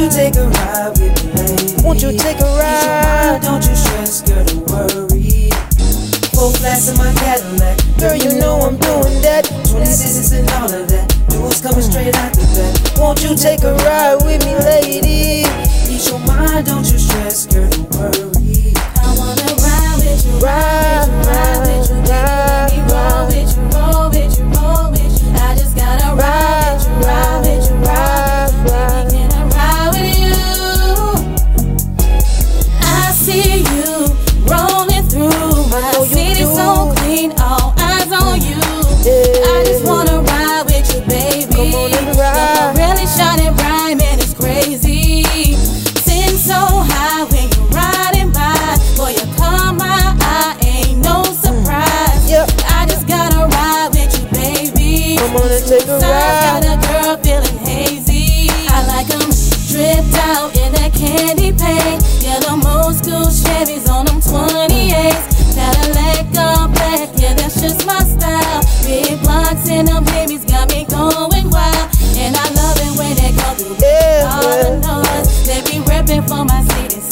you take a ride with me, lady? Won't you take a Ease your ride? mind, Don't you stress, girl, don't worry. Four flats in my Cadillac. Girl, you know I'm doing that. 26s and all of that. Dudes coming straight out the back. Won't you take a ride with me, lady? Ease your mind, don't you stress, girl, don't worry. I wanna ride with you, Ride, ride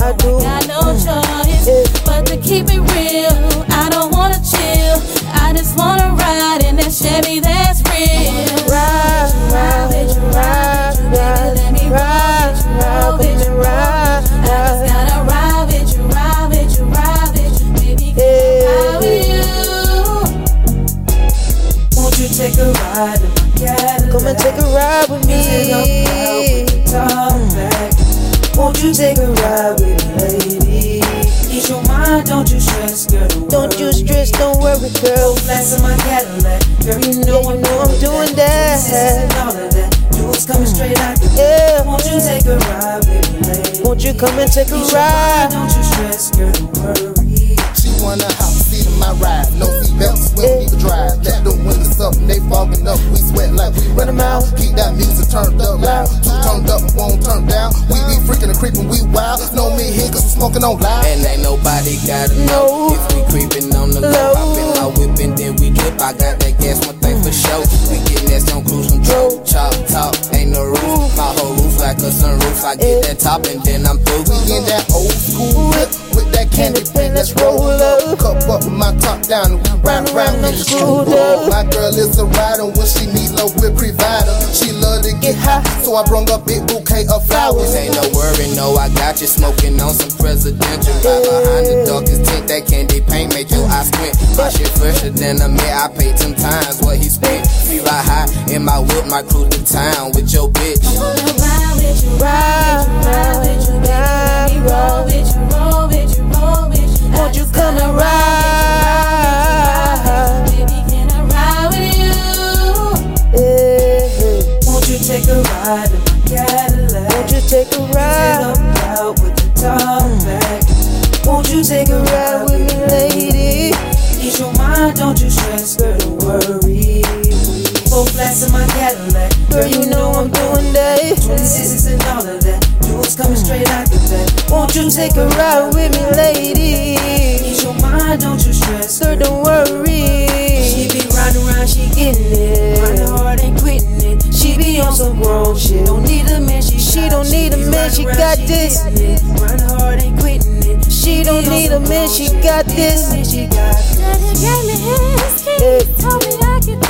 I I, do. got no choice. Yeah. But to keep it real, I don't wanna chill. I just wanna ride in that Chevy that's real. Ride, ride, with you, ride, with you, baby. ride, Let me ride, ride, with you, roll with you, come and ride, I just gotta ride with you, ride with you, ride with you, baby. I with you? Won't you take a ride in my Cadillac? Come and take a ride with Use it up loud with me. top back. Mm. Won't you take a ride with me, don't you stress, girl. Don't you stress, don't worry, girl. Flats in my Cadillac, girl, you know Yeah, you I'm know I'm doing that. 26s and all of that. Dudes coming straight out the Yeah. Won't you take a ride with me. Won't you come and take a Ease your mind, ride? don't you stress, girl, don't worry. She wanna hop seat in my ride. No seatbelts, we don't even drive. Let the windows smoking on loud. And ain't nobody gotta know No. if we creeping on the low. Low. Hop in my then we dip. I got that gas, one thing for sure. We get nasty on cruise control. Chop top, ain't no roof. My whole roof like a sunroof. I get that top and then I'm through. We in that old school whip with that candy paint. Let's roll up. Cup up with my top down and we round around them screwed school. up. My girl is a rider when she need love with provider. She love to get high, so I brung a big bouquet of flowers. Ain't no worry, no, I got you smoking on some presidential. Right behind the darkest tint, that candy paint make your eyes squint. My shit fresher than a man, I paid ten times what he spent. Me ride high in my whip, my crew to town with your bitch. Wanna ride with you, Ride, ride with you, baby. Let roll with you, roll with you, roll with you. Won't you just come gotta and ride with you, ride? Baby, can I ride with you? Yeah. Won't you take a ride in my Cadillac? Won't you take a ride? Back. Take a ride with me, lady? Ease your mind, don't you stress, Girl, don't worry. She be riding around, she getting it. Riding hard, ain't quitting it. She be on some grown shit. Don't need a man, she She got- don't need a man, she around, got this. getting it. Riding hard, ain't quitting it. She don't need a some man, grown she shit. got Need a this. man, she got this. Daddy gave me his Yeah. keys, told me I could